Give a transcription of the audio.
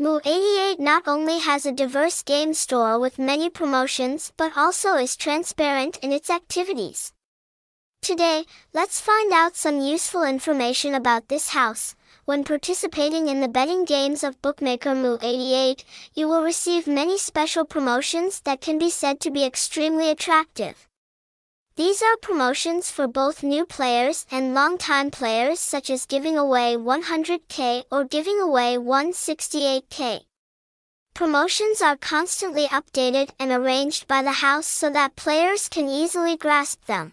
Mu88 not only has a diverse game store with many promotions but also is transparent in its activities. Today, let's find out some useful information about this house. When participating in the betting games of bookmaker Mu88, you will receive many special promotions that can be said to be extremely attractive. These are promotions for both new players and long-time players such as giving away 100k or giving away 168k. Promotions are constantly updated and arranged by the house so that players can easily grasp them.